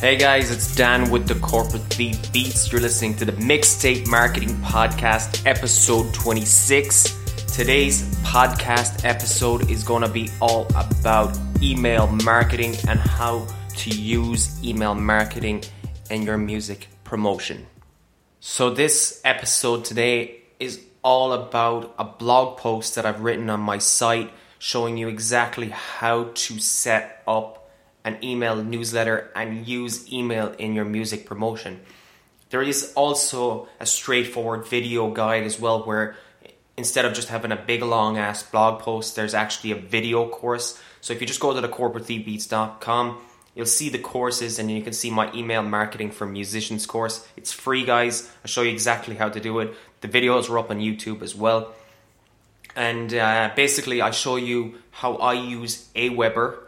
Hey guys, it's Dan with the Corporate Thief Beats. You're listening to the Mixtape Marketing Podcast, episode 26. Today's podcast episode is going to be all about email marketing and how to use email marketing in your music promotion. So, this episode today is all about a blog post that I've written on my site showing you exactly how to set up an email newsletter and use email in your music promotion. There is also a straightforward video guide as well where instead of just having a big long ass blog post, there's actually a video course. So if you just go to the corporatethiefbeats.com, you'll see the courses and you can see my email marketing for musicians course. It's free, guys. I'll show you exactly how to do it. The videos are up on YouTube as well. And uh, basically, I show you how I use Aweber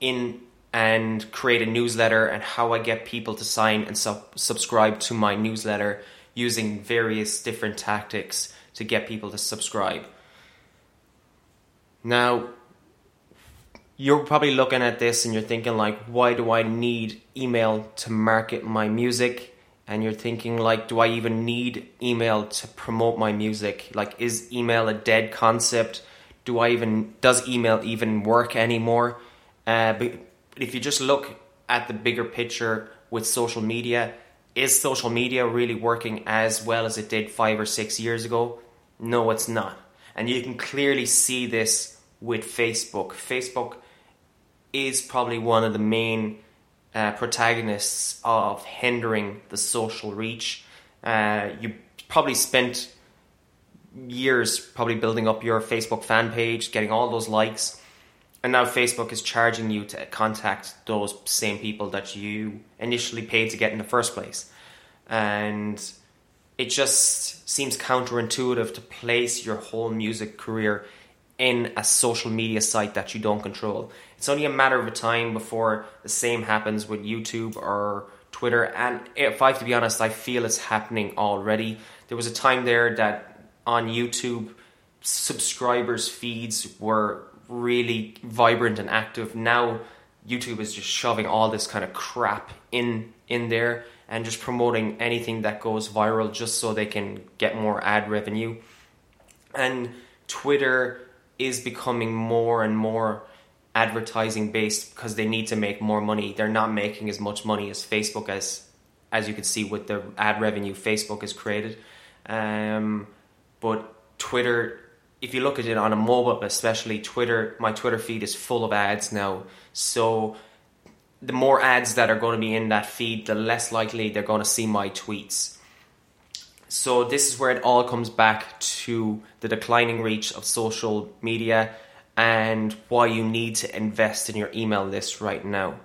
in and create a newsletter and how I get people to sign and sub- subscribe to my newsletter using various different tactics to get people to subscribe. Now, you're probably looking at this and you're thinking like why do I need email to market my music? And you're thinking like do I even need email to promote my music? Like is email a dead concept? Do I even does email even work anymore? Uh, if you just look at the bigger picture with social media, is social media really working as well as it did five or six years ago? No, it's not. And you can clearly see this with Facebook. Facebook is probably one of the main uh, protagonists of hindering the social reach. Uh, you probably spent years probably building up your Facebook fan page, getting all those likes, and now Facebook is charging you to contact those same people that you initially paid to get in the first place. And it just seems counterintuitive to place your whole music career in a social media site that you don't control. It's only a matter of time before the same happens with YouTube or Twitter. And if I have to be honest, I feel it's happening already. There was a time there that on YouTube, subscribers' feeds were really vibrant and active. Now YouTube is just shoving all this kind of crap in in there and just promoting anything that goes viral just so they can get more ad revenue. And Twitter is becoming more and more advertising based because they need to make more money. They're not making as much money as Facebook as as you can see with the ad revenue Facebook has created. Um, but Twitter if you look at it on a mobile, especially Twitter, my Twitter feed is full of ads now. So the more ads that are going to be in that feed, the less likely they're going to see my tweets. So this is where it all comes back to the declining reach of social media and why you need to invest in your email list right now.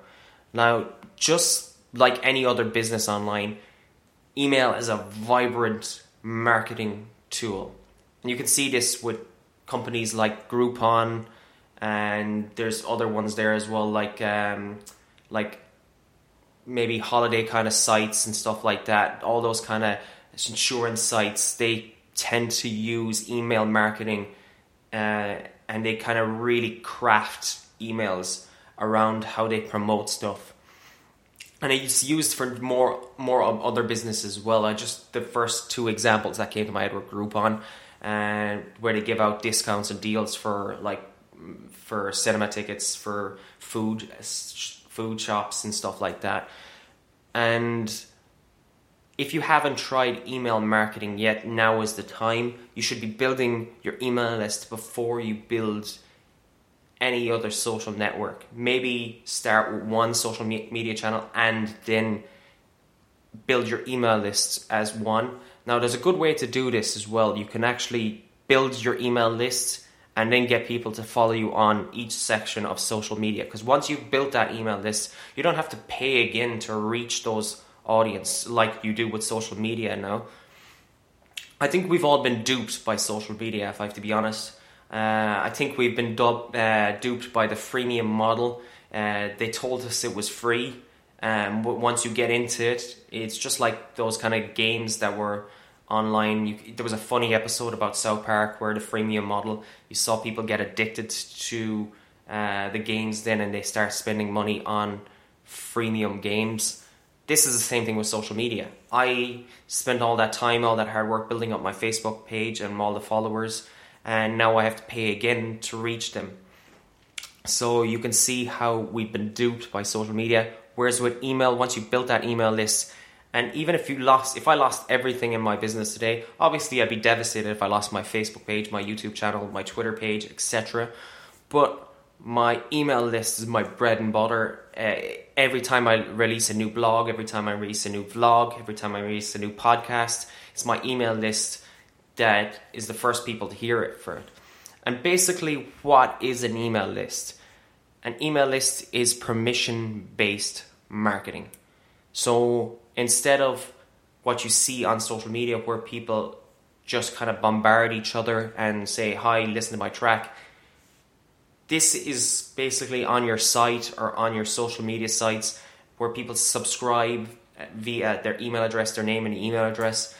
Now, just like any other business online, email is a vibrant marketing tool and you can see this with companies like Groupon, and there's other ones there as well, like um, like maybe holiday kind of sites and stuff like that. All those kind of insurance sites, they tend to use email marketing, uh, and they kind of really craft emails around how they promote stuff and it's used for more more other businesses as well. I just the first two examples that came to my head were Groupon and where they give out discounts and deals for like for cinema tickets for food food shops and stuff like that. And if you haven't tried email marketing yet now is the time. You should be building your email list before you build any other social network. Maybe start with one social media channel and then build your email lists as one now, there's a good way to do this as well. You can actually build your email list and then get people to follow you on each section of social media. Because once you've built that email list, you don't have to pay again to reach those audience like you do with social media now. I think we've all been duped by social media, if I have to be honest. Uh, I think we've been uh, duped by the freemium model. Uh, they told us it was free, um, once you get into it, it's just like those kind of games that were online. You, there was a funny episode about South Park where the freemium model, you saw people get addicted to uh, the games then and they start spending money on freemium games. This is the same thing with social media. I spent all that time, all that hard work building up my Facebook page and all the followers, and now I have to pay again to reach them. So you can see how we've been duped by social media. Whereas with email, once you built that email list, and even if you lost, if I lost everything in my business today, obviously I'd be devastated if I lost my Facebook page, my YouTube channel, my Twitter page, etc. But my email list is my bread and butter. Uh, every time I release a new blog, every time I release a new vlog, every time I release a new podcast, it's my email list that is the first people to hear it for it. And basically, what is an email list? An email list is permission based marketing. So instead of what you see on social media where people just kind of bombard each other and say, Hi, listen to my track. This is basically on your site or on your social media sites where people subscribe via their email address, their name and email address,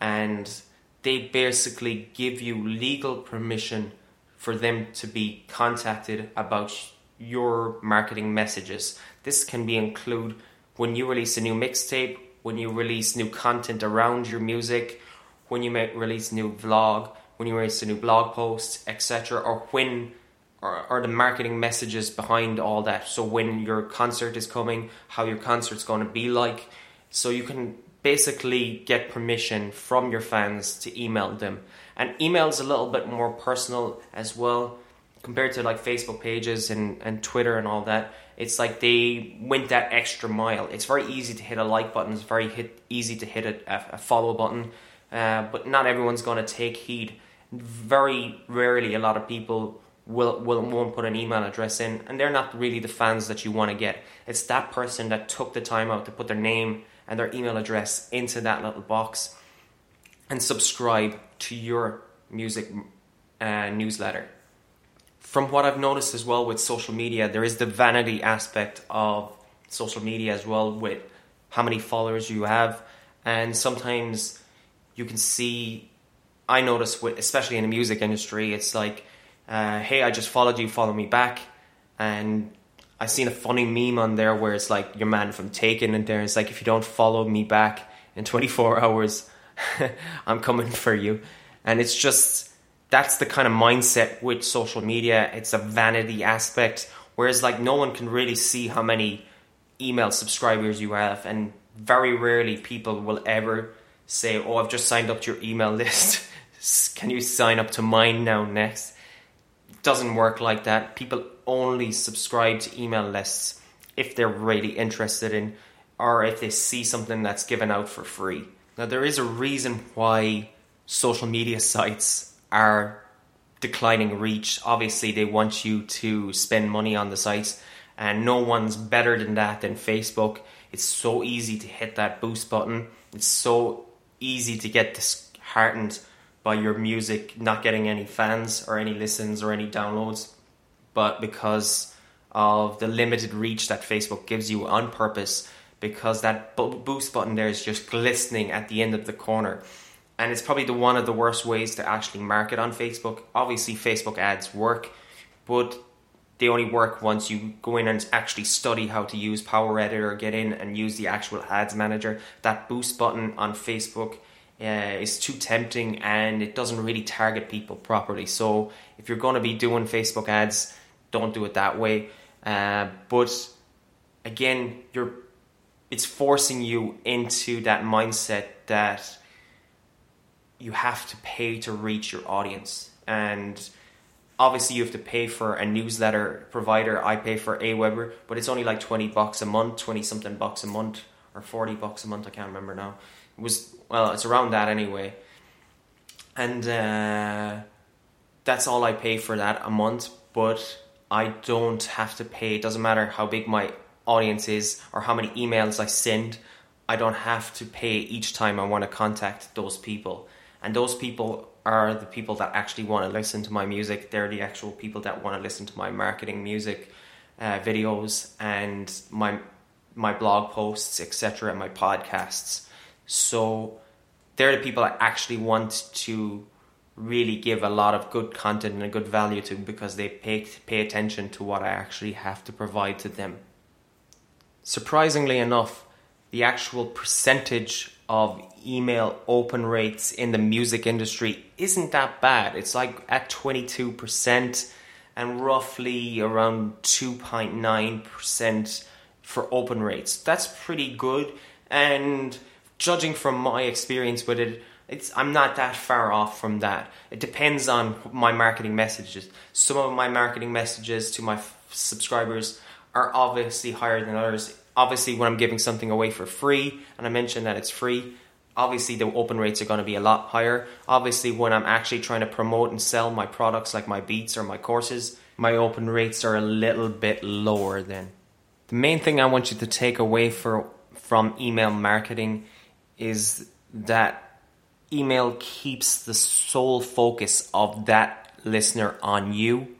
and they basically give you legal permission for them to be contacted about your marketing messages. This can be include when you release a new mixtape, when you release new content around your music, when you make, release new vlog, when you release a new blog post, etc., or when or, the marketing messages behind all that. So when your concert is coming, how your concert's going to be like. So you can basically get permission from your fans to email them. And email is a little bit more personal as well compared to like Facebook pages and, and Twitter and all that it's like they went that extra mile. It's very easy to hit a like button. It's very hit, easy to hit a, a follow button, uh, but not everyone's going to take heed. Very rarely, a lot of people will will won't put an email address in, and they're not really the fans that you want to get. It's that person that took the time out to put their name and their email address into that little box and subscribe to your music uh, newsletter from what I've noticed as well with social media, there is the vanity aspect of social media as well with how many followers you have, and sometimes you can see. I notice with especially in the music industry, it's like, uh, "Hey, I just followed you, follow me back," and I've seen a funny meme on there where it's like your man from Taken, and there. It's like, "If you don't follow me back in 24 hours, I'm coming for you," and it's just that's the kind of mindset with social media. It's a vanity aspect, whereas like no one can really see how many email subscribers you have, and very rarely people will ever say, "Oh, I've just signed up to your email list. can you sign up to mine now next?" Doesn't work like that. People only subscribe to email lists if they're really interested in, or if they see something that's given out for free. Now, there is a reason why social media sites are declining reach. Obviously, they want you to spend money on the sites, and no one's better than that than Facebook. It's so easy to hit that boost button. It's so easy to get disheartened by your music not getting any fans or any listens or any downloads, but because of the limited reach that Facebook gives you on purpose, because that boost button there is just glistening at the end of the corner and it's probably the one of the worst ways to actually market on Facebook. Obviously, Facebook ads work, but they only work once you go in and actually study how to use Power Editor, get in and use the actual ads manager. That boost button on Facebook uh, is too tempting and it doesn't really target people properly. So if you're going to be doing Facebook ads, don't do it that way. Uh, but again, you're it's forcing you into that mindset that you have to pay to reach your audience. And obviously you have to pay for a newsletter provider. I pay for Aweber, but it's only like 20 bucks a month, 20 something bucks a month, or 40 bucks a month, I can't remember now. It was, well, it's around that anyway. And uh, that's all I pay for that a month, but I don't have to pay. It doesn't matter how big my audience is or how many emails I send. I don't have to pay each time I want to contact those people and those people are the people that actually want to listen to my music. They're the actual people that want to listen to my marketing music uh, videos and my my blog posts, etc., and my podcasts. So they're the people I actually want to really give a lot of good content and a good value to because they pay pay attention to what I actually have to provide to them. surprisingly enough, the actual percentage of email open rates in the music industry isn't that bad. It's like at 22% and roughly around 2.9% for open rates. That's pretty good. And judging from my experience with it, it's I'm not that far off from that. It depends on my marketing messages. Some of my marketing messages to my f- subscribers are obviously higher than others. Obviously, when I'm giving something away for free, and I mentioned that it's free, obviously the open rates are going to be a lot higher. Obviously, when I'm actually trying to promote and sell my products like my beats or my courses, my open rates are a little bit lower then. The main thing I want you to take away for, from email marketing is that email keeps the sole focus of that listener on you.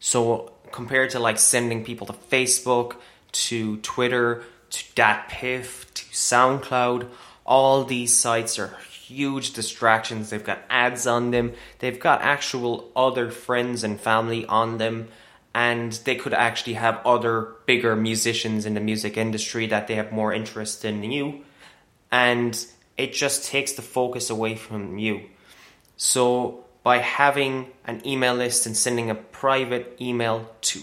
So compared to like sending people to Facebook, to Twitter, to DatPiff, to SoundCloud, all these sites are huge distractions. They've got ads on them. They've got actual other friends and family on them. And they could actually have other bigger musicians in the music industry that they have more interest in you. And it just takes the focus away from you. So, by having an email list and sending a private email to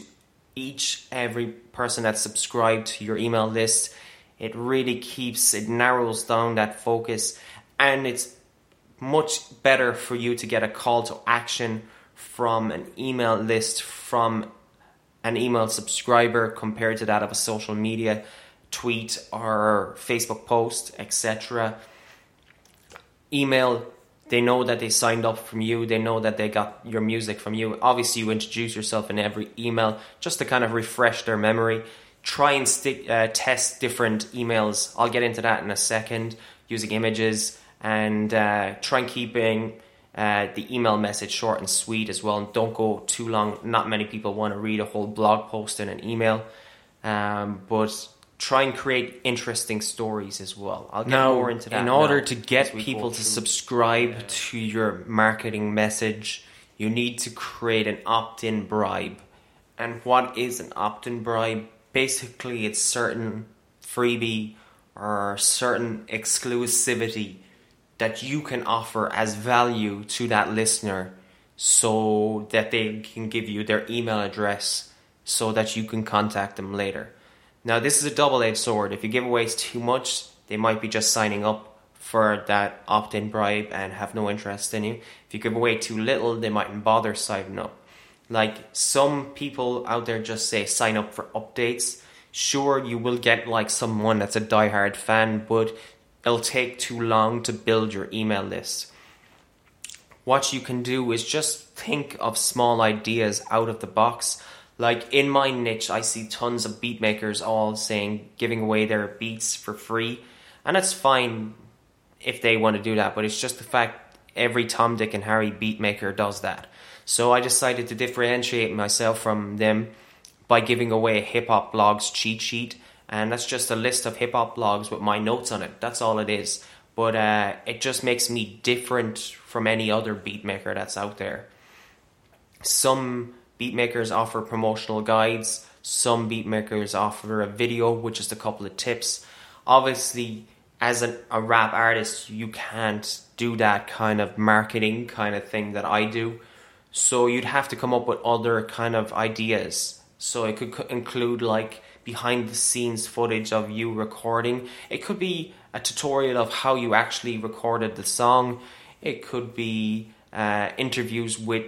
each every person that's subscribed to your email list, it really keeps it narrows down that focus and it's much better for you to get a call to action from an email list from an email subscriber compared to that of a social media tweet or Facebook post, etc. Email, they know that they signed up from you, they know that they got your music from you. Obviously, you introduce yourself in every email just to kind of refresh their memory. Try and stick, uh, test different emails. I'll get into that in a second using images and uh, try and keeping uh, the email message short and sweet as well. And don't go too long. Not many people want to read a whole blog post in an email, um, but try and create interesting stories as well. I'll get Now, more into that. in order to get as we go people to subscribe to your marketing message, you need to create an opt-in bribe. And what is an opt-in bribe? Basically, it's certain freebie or certain exclusivity that you can offer as value to that listener so that they can give you their email address so that you can contact them later. Now, this is a double edged sword. If you give away too much, they might be just signing up for that opt in bribe and have no interest in you. If you give away too little, they mightn't bother signing up. Like some people out there just say sign up for updates. Sure, you will get like someone that's a diehard fan, but it'll take too long to build your email list. What you can do is just think of small ideas out of the box. Like in my niche, I see tons of beat makers all saying giving away their beats for free, and that's fine if they want to do that, but it's just the fact every Tom, Dick, and Harry beat maker does that. So I decided to differentiate myself from them by giving away a hip hop blogs cheat sheet, and that's just a list of hip hop blogs with my notes on it. That's all it is. But uh, it just makes me different from any other beat maker that's out there. Some beat makers offer promotional guides. Some beat makers offer a video, which is a couple of tips. Obviously, as an, a rap artist, you can't do that kind of marketing kind of thing that I do. So you'd have to come up with other kind of ideas. So it could include like behind the scenes footage of you recording. It could be a tutorial of how you actually recorded the song. It could be uh, interviews with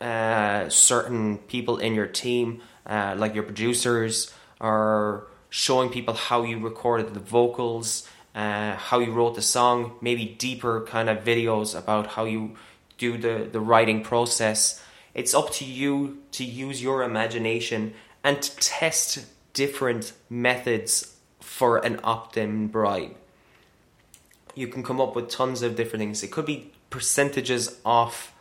uh, certain people in your team, uh, like your producers, or showing people how you recorded the vocals, uh, how you wrote the song, maybe deeper kind of videos about how you do the, the writing process. It's up to you to use your imagination and to test different methods for an opt in bribe. You can come up with tons of different things. It could be percentages off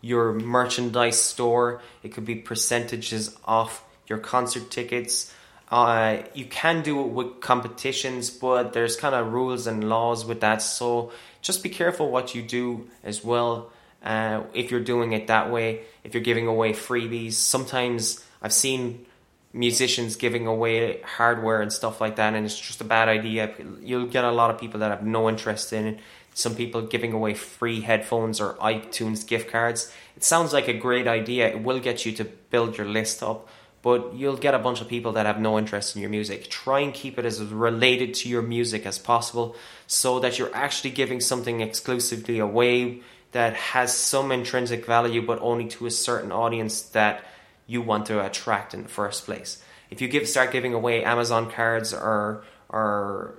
your merchandise store, it could be percentages off your concert tickets. Uh, you can do it with competitions, but there's kind of rules and laws with that. So just be careful what you do as well. Uh, if you're doing it that way, if you're giving away freebies, sometimes I've seen musicians giving away hardware and stuff like that, and it's just a bad idea. You'll get a lot of people that have no interest in it. Some people giving away free headphones or iTunes gift cards. It sounds like a great idea. It will get you to build your list up, but you'll get a bunch of people that have no interest in your music. Try and keep it as related to your music as possible so that you're actually giving something exclusively away that has some intrinsic value, but only to a certain audience that you want to attract in the first place. If you give start giving away Amazon cards or or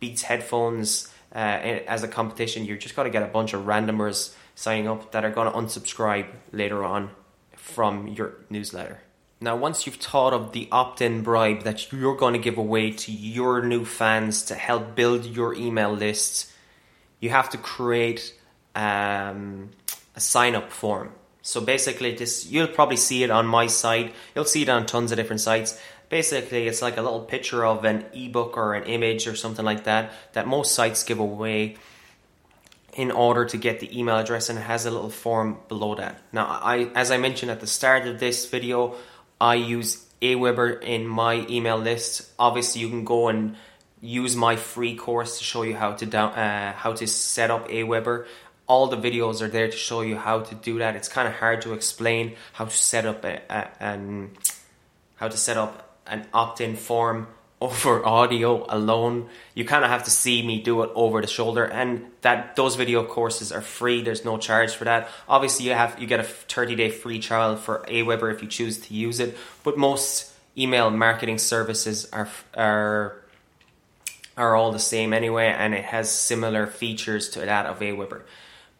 Beats headphones uh, as a competition, you're just going to get a bunch of randomers signing up that are going to unsubscribe later on from your newsletter. Now, once you've thought of the opt in bribe that you're going to give away to your new fans to help build your email list, you have to create um, a sign up form. So basically, this you'll probably see it on my site. You'll see it on tons of different sites. Basically, it's like a little picture of an ebook or an image or something like that that most sites give away in order to get the email address, and it has a little form below that. Now, I as I mentioned at the start of this video, I use Aweber in my email list. Obviously, you can go and use my free course to show you how to down, uh, how to set up Aweber all the videos are there to show you how to do that. It's kind of hard to explain how to set up a, a, an how to set up an opt-in form over audio alone. You kind of have to see me do it over the shoulder, and that those video courses are free. There's no charge for that. Obviously, you have you get a 30 day free trial for Aweber if you choose to use it. But most email marketing services are are are all the same anyway, and it has similar features to that of Aweber.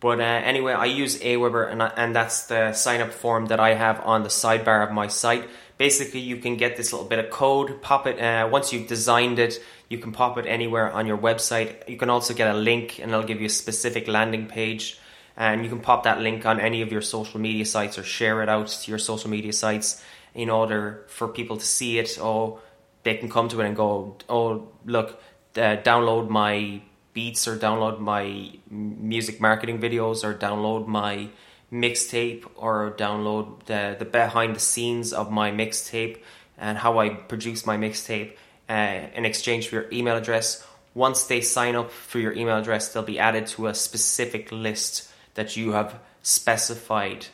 But uh, anyway, I use Aweber, and, and that's the sign up form that I have on the sidebar of my site. Basically, you can get this little bit of code, pop it, uh, once you've designed it, you can pop it anywhere on your website. You can also get a link, and it'll give you a specific landing page. And you can pop that link on any of your social media sites or share it out to your social media sites in order for people to see it. Or they can come to it and go, oh, look, uh, download my beats or download my music marketing videos or download my mixtape or download the, the behind the scenes of my mixtape and how I produce my mixtape uh, in exchange for your email address. Once they sign up for your email address, they'll be added to a specific list that you have specified.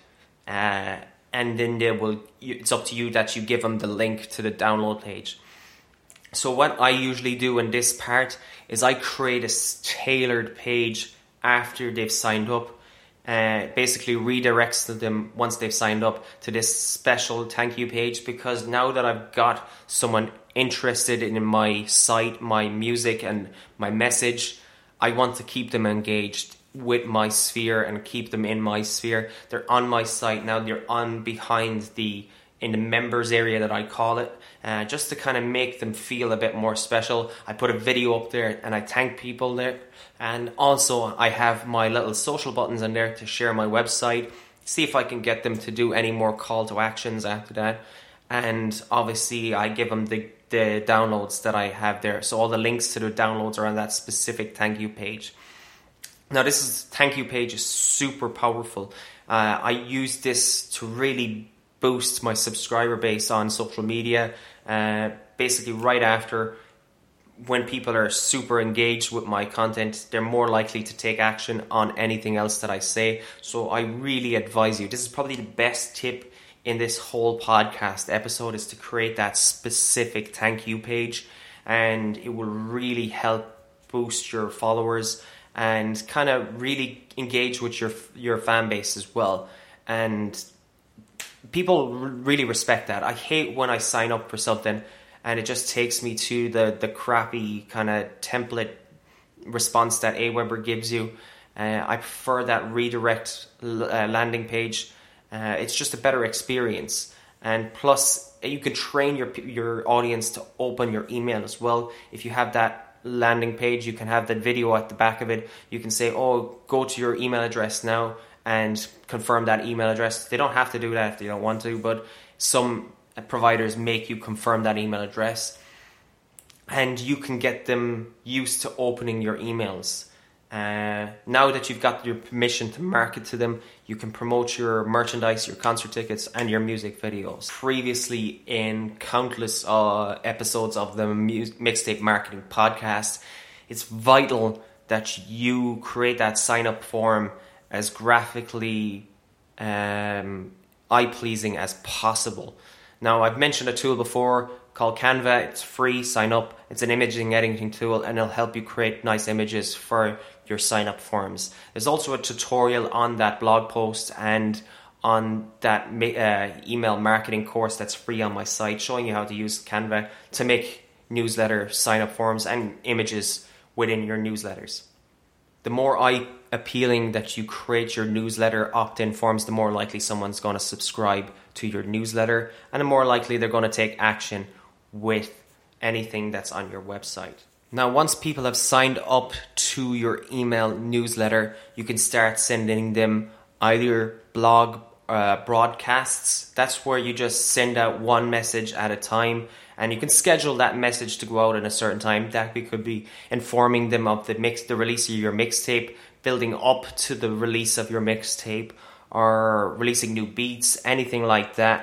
Uh, and then they will, it's up to you that you give them the link to the download page. So what I usually do in this part is I create a tailored page after they've signed up. Uh, basically redirects them once they've signed up to this special thank you page because now that I've got someone interested in my site, my music, and my message, I want to keep them engaged with my sphere and keep them in my sphere. They're on my site now. They're on behind the in the members area that I call it, uh, just to kind of make them feel a bit more special. I put a video up there and I thank people there. And also, I have my little social buttons in there to share my website, see if I can get them to do any more call to actions after that. And obviously, I give them the, the downloads that I have there. So, all the links to the downloads are on that specific thank you page. Now, this is thank you page is super powerful. Uh, I use this to really boost my subscriber base on social media. Uh, basically, right after when people are super engaged with my content, they're more likely to take action on anything else that I say. So I really advise you. This is probably the best tip in this whole podcast episode is to create that specific thank you page and it will really help boost your followers and kind of really engage with your your fan base as well. And people really respect that. I hate when I sign up for something and it just takes me to the the crappy kind of template response that Aweber gives you. Uh, I prefer that redirect uh, landing page. Uh, it's just a better experience, and plus you can train your your audience to open your email as well. If you have that landing page, you can have that video at the back of it. You can say, "Oh, go to your email address now." And confirm that email address. They don't have to do that if they don't want to, but some providers make you confirm that email address and you can get them used to opening your emails. Uh, now that you've got your permission to market to them, you can promote your merchandise, your concert tickets, and your music videos. Previously, in countless uh, episodes of the mu- Mixtape Marketing Podcast, it's vital that you create that sign up form as graphically um, eye pleasing as possible. Now, I've mentioned a tool before called Canva. It's free, sign up. It's an imaging editing tool and it'll help you create nice images for your sign up forms. There's also a tutorial on that blog post and on that uh, email marketing course that's free on my site showing you how to use Canva to make newsletter sign up forms and images within your newsletters. The more eye appealing that you create your newsletter opt in forms, the more likely someone's going to subscribe to your newsletter and the more likely they're going to take action with anything that's on your website. Now, once people have signed up to your email newsletter, you can start sending them either blog uh, broadcasts. That's where you just send out one message at a time, and you can schedule that message to go out at a certain time. That could be informing them of the mix, the release of your mixtape, building up to the release of your mixtape, or releasing new beats, anything like that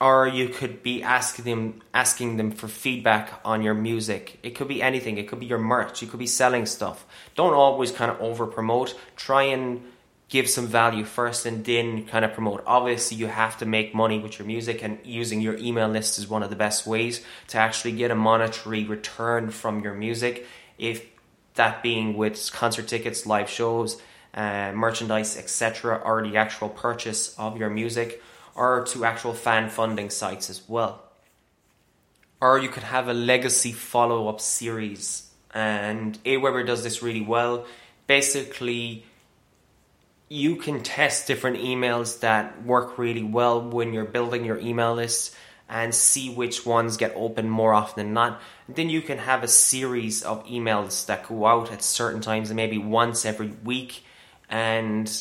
or you could be asking them asking them for feedback on your music. It could be anything. It could be your merch. You could be selling stuff. Don't always kind of over promote. Try and give some value first and then kind of promote. Obviously, you have to make money with your music, and using your email list is one of the best ways to actually get a monetary return from your music. If that being with concert tickets, live shows, uh, merchandise, etc., or the actual purchase of your music or to actual fan funding sites as well. Or you could have a legacy follow up series, and Aweber does this really well. Basically, you can test different emails that work really well when you're building your email list and see which ones get open more often than not. Then you can have a series of emails that go out at certain times and maybe once every week, and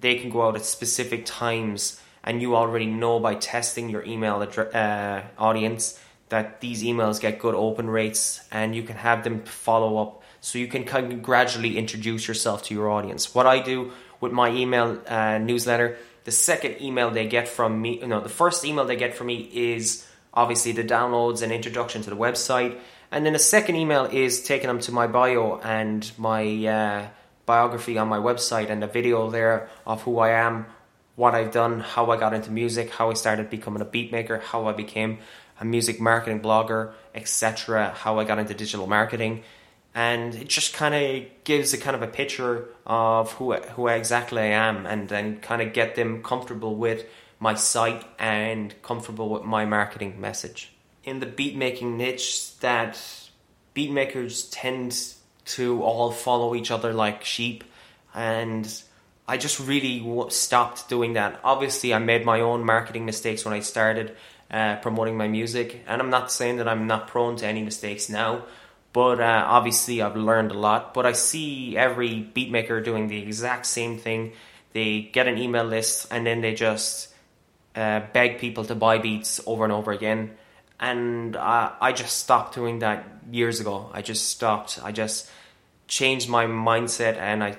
they can go out at specific times. And you already know by testing your email uh, audience that these emails get good open rates and you can have them follow up. So you can kind of gradually introduce yourself to your audience. What i do with my email uh, newsletter the second email they get from me you know the first email they get from me is obviously the downloads and introduction to the website and then the second email is taking them to my bio and my uh, biography on my website and a video there of who i am what I've done, how I got into music, how I started becoming a beat maker, how I became a music marketing blogger, etc., how I got into digital marketing. And it just kind of gives a kind of a picture of who who exactly I am, and then kind of get them comfortable with my site and comfortable with my marketing message. In the beat making niche, that beat makers tend to all follow each other like sheep, and I just really stopped doing that. Obviously, I made my own marketing mistakes when I started uh, promoting my music, and I'm not saying that I'm not prone to any mistakes now, but uh, obviously I've learned a lot. But I see every beatmaker doing the exact same thing. They get an email list and then they just uh, beg people to buy beats over and over again. And I, I just stopped doing that years ago. I just stopped. I just changed my mindset and I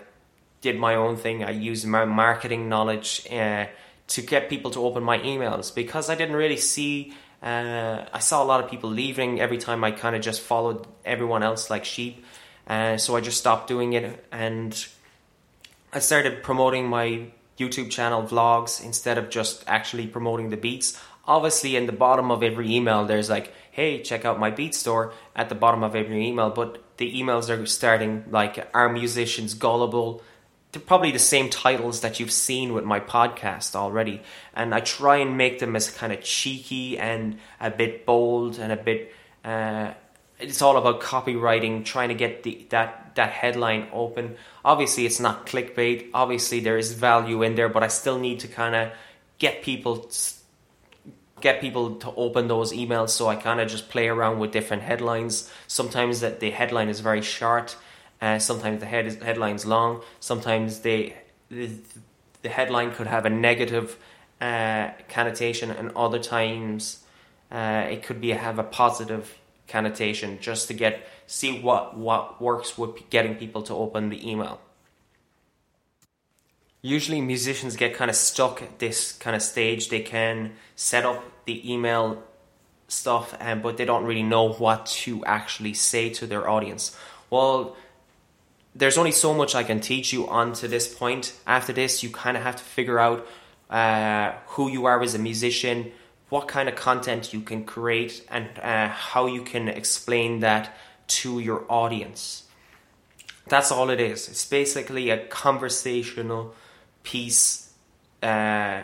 did my own thing. I used my marketing knowledge uh, to get people to open my emails because I didn't really see. Uh, I saw a lot of people leaving every time I kind of just followed everyone else like sheep. Uh, so I just stopped doing it and I started promoting my YouTube channel vlogs instead of just actually promoting the beats. Obviously, in the bottom of every email, there's like, hey, check out my beat store at the bottom of every email. But the emails are starting like, are musicians gullible? They're probably the same titles that you've seen with my podcast already. And I try and make them as kind of cheeky and a bit bold and a bit. Uh, it's all about copywriting, trying to get the, that that headline open. Obviously, it's not clickbait. Obviously, there is value in there, but I still need to kind of get people get people to open those emails. So I kind of just play around with different headlines. Sometimes that the headline is very short uh, sometimes the head is, headline's long. Sometimes they, the, the headline could have a negative uh, connotation, and other times uh, it could be have a positive connotation just to get see what what works with getting people to open the email. Usually musicians get kind of stuck at this kind of stage. They can set up the email stuff um, but they don't really know what to actually say to their audience. Well there's only so much i can teach you on to this point. After this you kind of have to figure out uh, who you are as a musician what kind of content you can create and uh, how you can explain that to your audience. That's all it is. It's basically a conversational piece uh,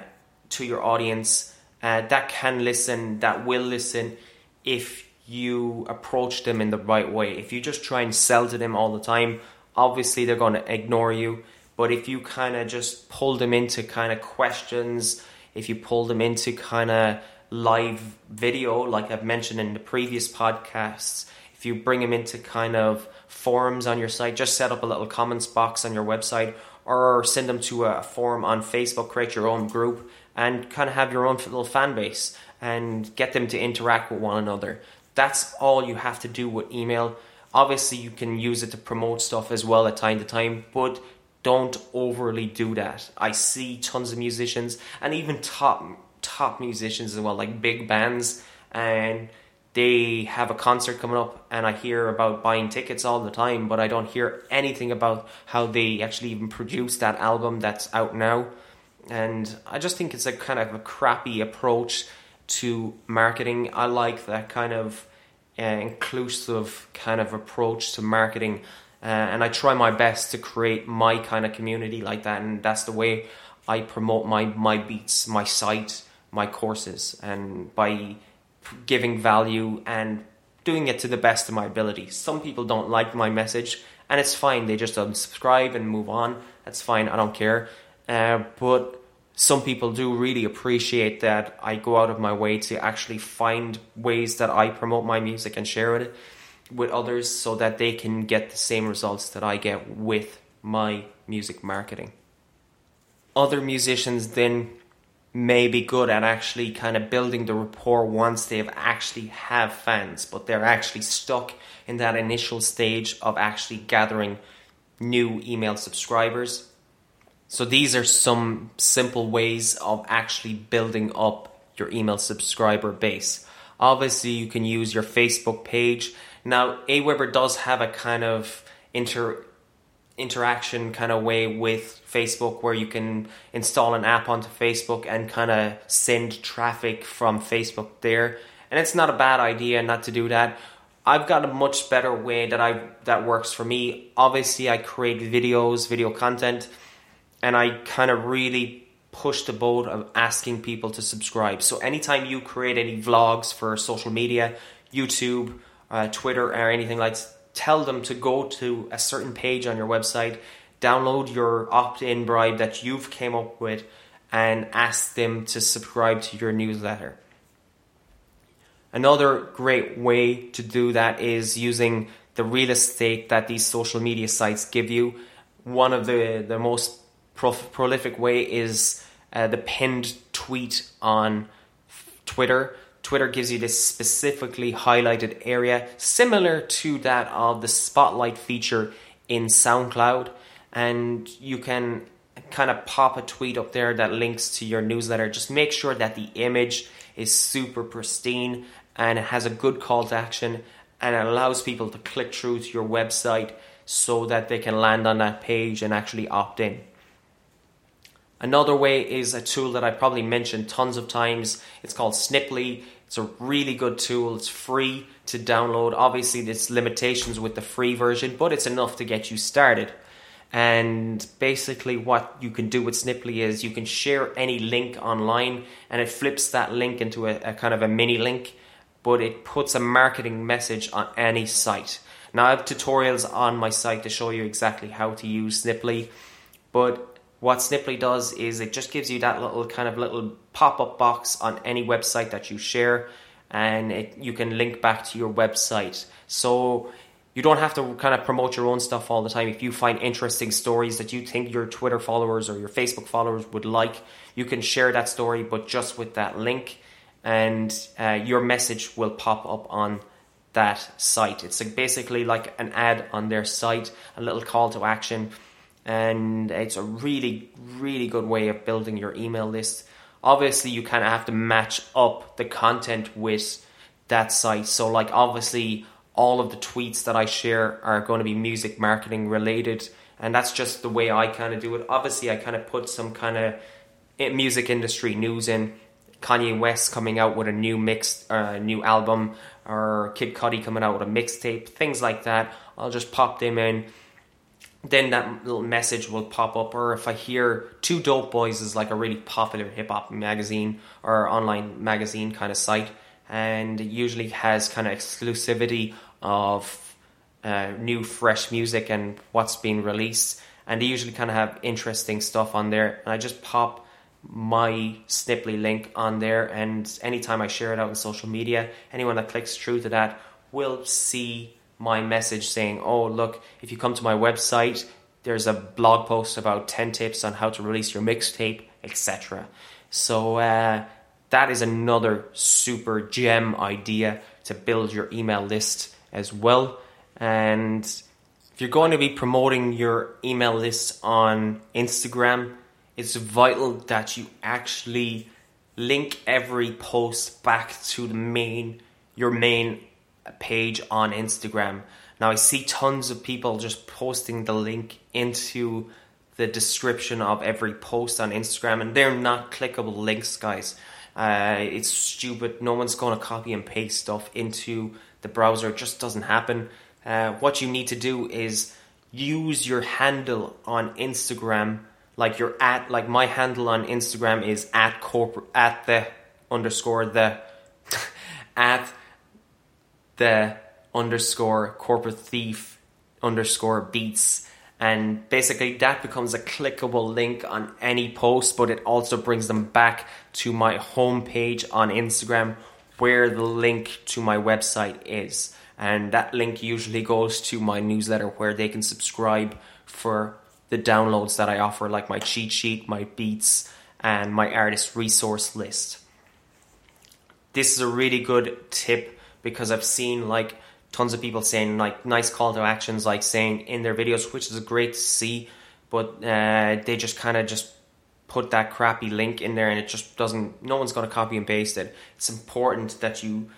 to your audience uh, that can listen, that will listen if you approach them in the right way. If you just try and sell to them all the time, obviously they're going to ignore you. But if you kind of just pull them into kind of questions, if you pull them into kind of live video, like I've mentioned in the previous podcasts, if you bring them into kind of forums on your site, just set up a little comments box on your website or send them to a forum on Facebook, create your own group, and kind of have your own little fan base and get them to interact with one another. That's all you have to do with email. Obviously, you can use it to promote stuff as well at time to time, but don't overly do that. I see tons of musicians and even top top musicians as well, like big bands, and they have a concert coming up and I hear about buying tickets all the time, but I don't hear anything about how they actually even produce that album that's out now. And I just think it's a kind of a crappy approach to marketing. I like that kind of uh, inclusive kind of approach to marketing. Uh, and I try my best to create my kind of community like that. And that's the way I promote my, my beats, my site, my courses. And by giving value and doing it to the best of my ability. Some people don't like my message, and it's fine. They just unsubscribe and move on. That's fine. I don't care. Uh, but some people do really appreciate that I go out of my way to actually find ways that I promote my music and share it with others so that they can get the same results that I get with my music marketing. Other musicians then may be good at actually kind of building the rapport once they've actually have fans, but they're actually stuck in that initial stage of actually gathering new email subscribers. So these are some simple ways of actually building up your email subscriber base. Obviously, you can use your Facebook page. Now, Aweber does have a kind of inter interaction kind of way with Facebook where you can install an app onto Facebook and kind of send traffic from Facebook there. And it's not a bad idea not to do that. I've got a much better way that I that works for me. Obviously, I create videos, video content, and I kind of really push the boat of asking people to subscribe. So anytime you create any vlogs for social media, YouTube, uh, Twitter, or anything like tell them to go to a certain page on your website, download your opt-in bribe that you've came up with, and ask them to subscribe to your newsletter. Another great way to do that is using the real estate that these social media sites give you. One of the, the most prof- prolific way is uh, the pinned tweet on Twitter. Twitter gives you this specifically highlighted area, similar to that of the spotlight feature in SoundCloud. And you can kind of pop a tweet up there that links to your newsletter. Just make sure that the image is super pristine and it has a good call to action and it allows people to click through to your website so that they can land on that page and actually opt in. Another way is a tool that I probably mentioned tons of times. It's called Sniply. It's a really good tool. It's free to download. Obviously, there's limitations with the free version, but it's enough to get you started. And basically, what you can do with Sniply is you can share any link online and it flips that link into a, a kind of a mini link, but it puts a marketing message on any site. Now, I have tutorials on my site to show you exactly how to use Sniply, but what Sniply does is it just gives you that little kind of little pop up box on any website that you share, and it, you can link back to your website. So you don't have to kind of promote your own stuff all the time. If you find interesting stories that you think your Twitter followers or your Facebook followers would like, you can share that story, but just with that link, and uh, your message will pop up on that site. It's like basically like an ad on their site, a little call to action, and it's a really, really good way of building your email list. Obviously, you kind of have to match up the content with that site. So, like, obviously, all of the tweets that I share are going to be music marketing related, and that's just the way I kind of do it. Obviously, I kind of put some kind of music industry news in. Kanye West coming out with a new mix, uh, new album, or Kid Cudi coming out with a mixtape, things like that. I'll just pop them in. Then that little message will pop up, or if I hear Two Dope Boys is like a really popular hip hop magazine or online magazine kind of site, and it usually has kind of exclusivity of uh, new, fresh music and what's being released. And they usually kind of have interesting stuff on there. And I just pop my Sniply link on there, and anytime I share it out on social media, anyone that clicks through to that will see my message saying, Oh, look, if you come to my website, there's a blog post about 10 tips on how to release your mixtape, etc. So, uh, that is another super gem idea to build your email list as well. And if you're going to be promoting your email list on Instagram, it's vital that you actually link every post back to the main your main page on Instagram. Now I see tons of people just posting the link into the description of every post on Instagram and they're not clickable links guys. Uh, it's stupid. No one's going to copy and paste stuff into the browser. It just doesn't happen. Uh, what you need to do is use your handle on Instagram, like your at, like my handle on Instagram is at corporate at the underscore the at the underscore corporate thief underscore beats and basically that becomes a clickable link on any post but it also brings them back to my homepage on Instagram where the link to my website is and that link usually goes to my newsletter where they can subscribe for the downloads that I offer like my cheat sheet, my beats and my artist resource list. This is a really good tip because I've seen like tons of people saying like nice call to actions, like saying in their videos, which is great to see, but uh, they just kind of just put that crappy link in there and it just doesn't, no one's going to copy and paste it. It's important that you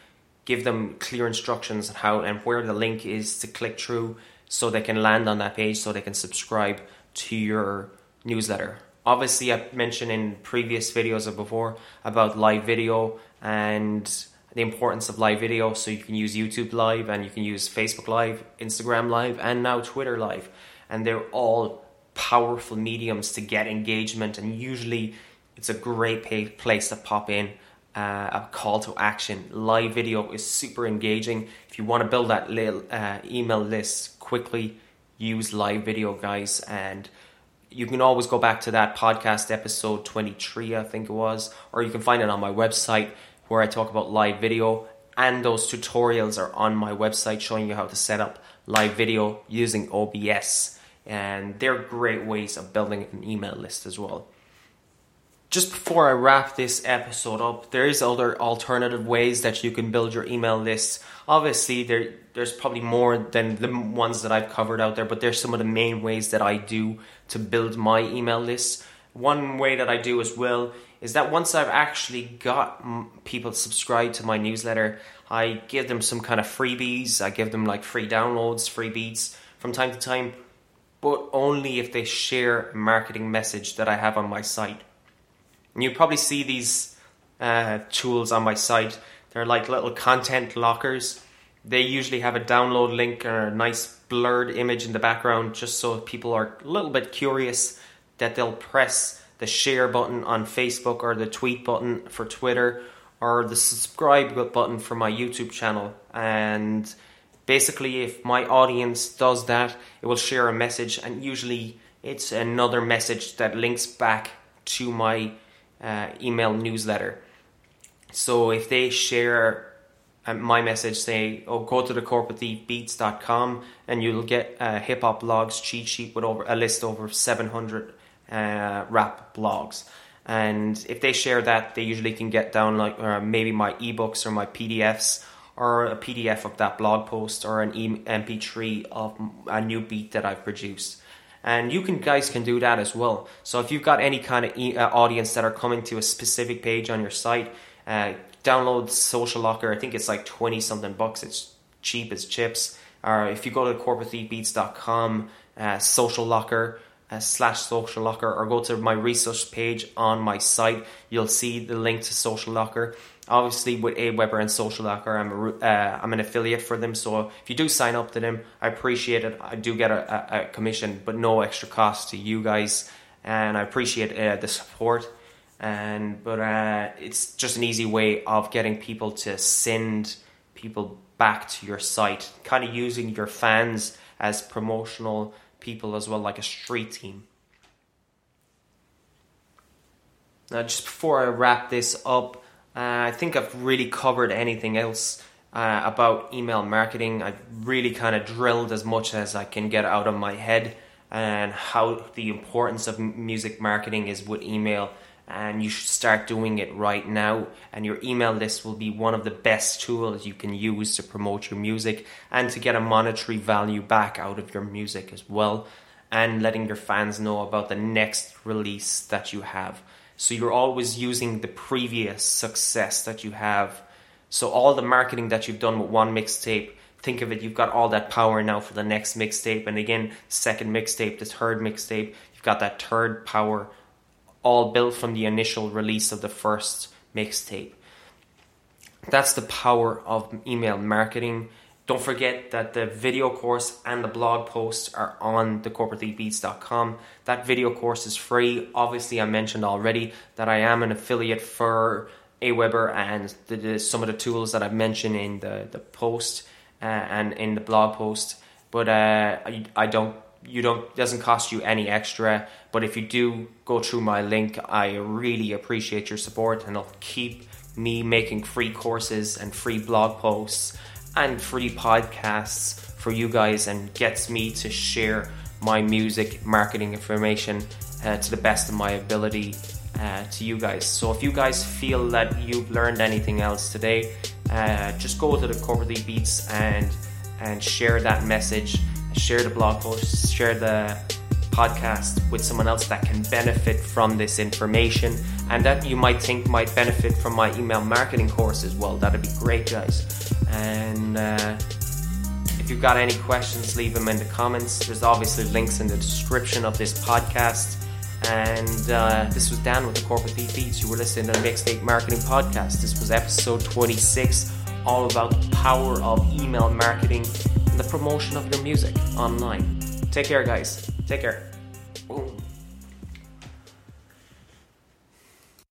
give them clear instructions on how and where the link is to click through so they can land on that page so they can subscribe to your newsletter. Obviously, I've mentioned in previous videos of before about live video and the importance of live video. So you can use YouTube Live and you can use Facebook Live, Instagram Live, and now Twitter Live. And they're all powerful mediums to get engagement. And usually it's a great place to pop in uh, a call to action. Live video is super engaging. If you want to build that little uh, email list quickly, use live video, guys. And you can always go back to that podcast episode 23, I think it was, or you can find it on my website where I talk about live video, and those tutorials are on my website showing you how to set up live video using OBS. And they're great ways of building an email list as well. Just before I wrap this episode up, there is other alternative ways that you can build your email list. Obviously, there there's probably more than the ones that I've covered out there, but there's some of the main ways that I do to build my email list. One way that I do as well is that once I've actually got people subscribed to my newsletter, I give them some kind of freebies. I give them like free downloads, free beats from time to time, but only if they share a marketing message that I have on my site. And you probably see these uh, tools on my site. They're like little content lockers. They usually have a download link or a nice blurred image in the background just so people are a little bit curious that they'll press the share button on Facebook or the tweet button for Twitter or the subscribe button for my YouTube channel. And basically, if my audience does that, it will share a message, and usually it's another message that links back to my uh, email newsletter. So if they share uh, my message, say, oh, go to the corporatebeats.com and you'll get a hip hop blogs cheat sheet with over a list over 700 uh, rap blogs. And if they share that, they usually can get down like uh, maybe my ebooks or my PDFs or a PDF of that blog post or an MP3 of a new beat that I've produced. And you can guys can do that as well. So if you've got any kind of e- uh, audience that are coming to a specific page on your site, uh, download Social Locker. I think it's like twenty something bucks. It's cheap as chips. Or if you go to corporatebeats.com, uh, Social Locker uh, slash social locker or go to my research page on my site. You'll see the link to social locker. Obviously with aweber and social locker i'm a, uh, i'm an affiliate for them so if you do sign up to them i appreciate it. I do get a, a, commission but no extra cost to you guys and i appreciate uh, the support. And but uh, it's just an easy way of getting people to send people back to your site kind of using your fans as promotional people as well, like a street team. Now, just before I wrap this up, uh, I think I've really covered anything else uh, about email marketing. I've really kind of drilled as much as I can get out of my head and how the importance of music marketing is with email and you should start doing it right now. And your email list will be one of the best tools you can use to promote your music and to get a monetary value back out of your music as well. And letting your fans know about the next release that you have. So you're always using the previous success that you have. So all the marketing that you've done with one mixtape, think of it, you've got all that power now for the next mixtape. And again, second mixtape, the third mixtape, you've got that third power all built from the initial release of the first mixtape. That's the power of email marketing. Don't forget that the video course and the blog post are on the corporatethiefbeats.com. That video course is free. Obviously, I mentioned already that I am an affiliate for Aweber and the, the, some of the tools that I've mentioned in the, the post uh, and in the blog post. But uh, I, I don't you don't doesn't cost you any extra but if you do go through my link i really appreciate your support and it'll keep me making free courses and free blog posts and free podcasts for you guys and gets me to share my music marketing information uh, to the best of my ability uh, to you guys. So if you guys feel that you've learned anything else today uh, just go to the corporate beats and and share that message share the blog post, share the podcast with someone else that can benefit from this information and that you might think might benefit from my email marketing course as well. That'd be great, guys. And uh, if you've got any questions, leave them in the comments. There's obviously links in the description of this podcast. And uh, this was Dan with the Corporate Beats. You were listening to the Mixtape Marketing Podcast. This was episode 26, all about the power of email marketing the promotion of your music online. Take care, guys. Take care.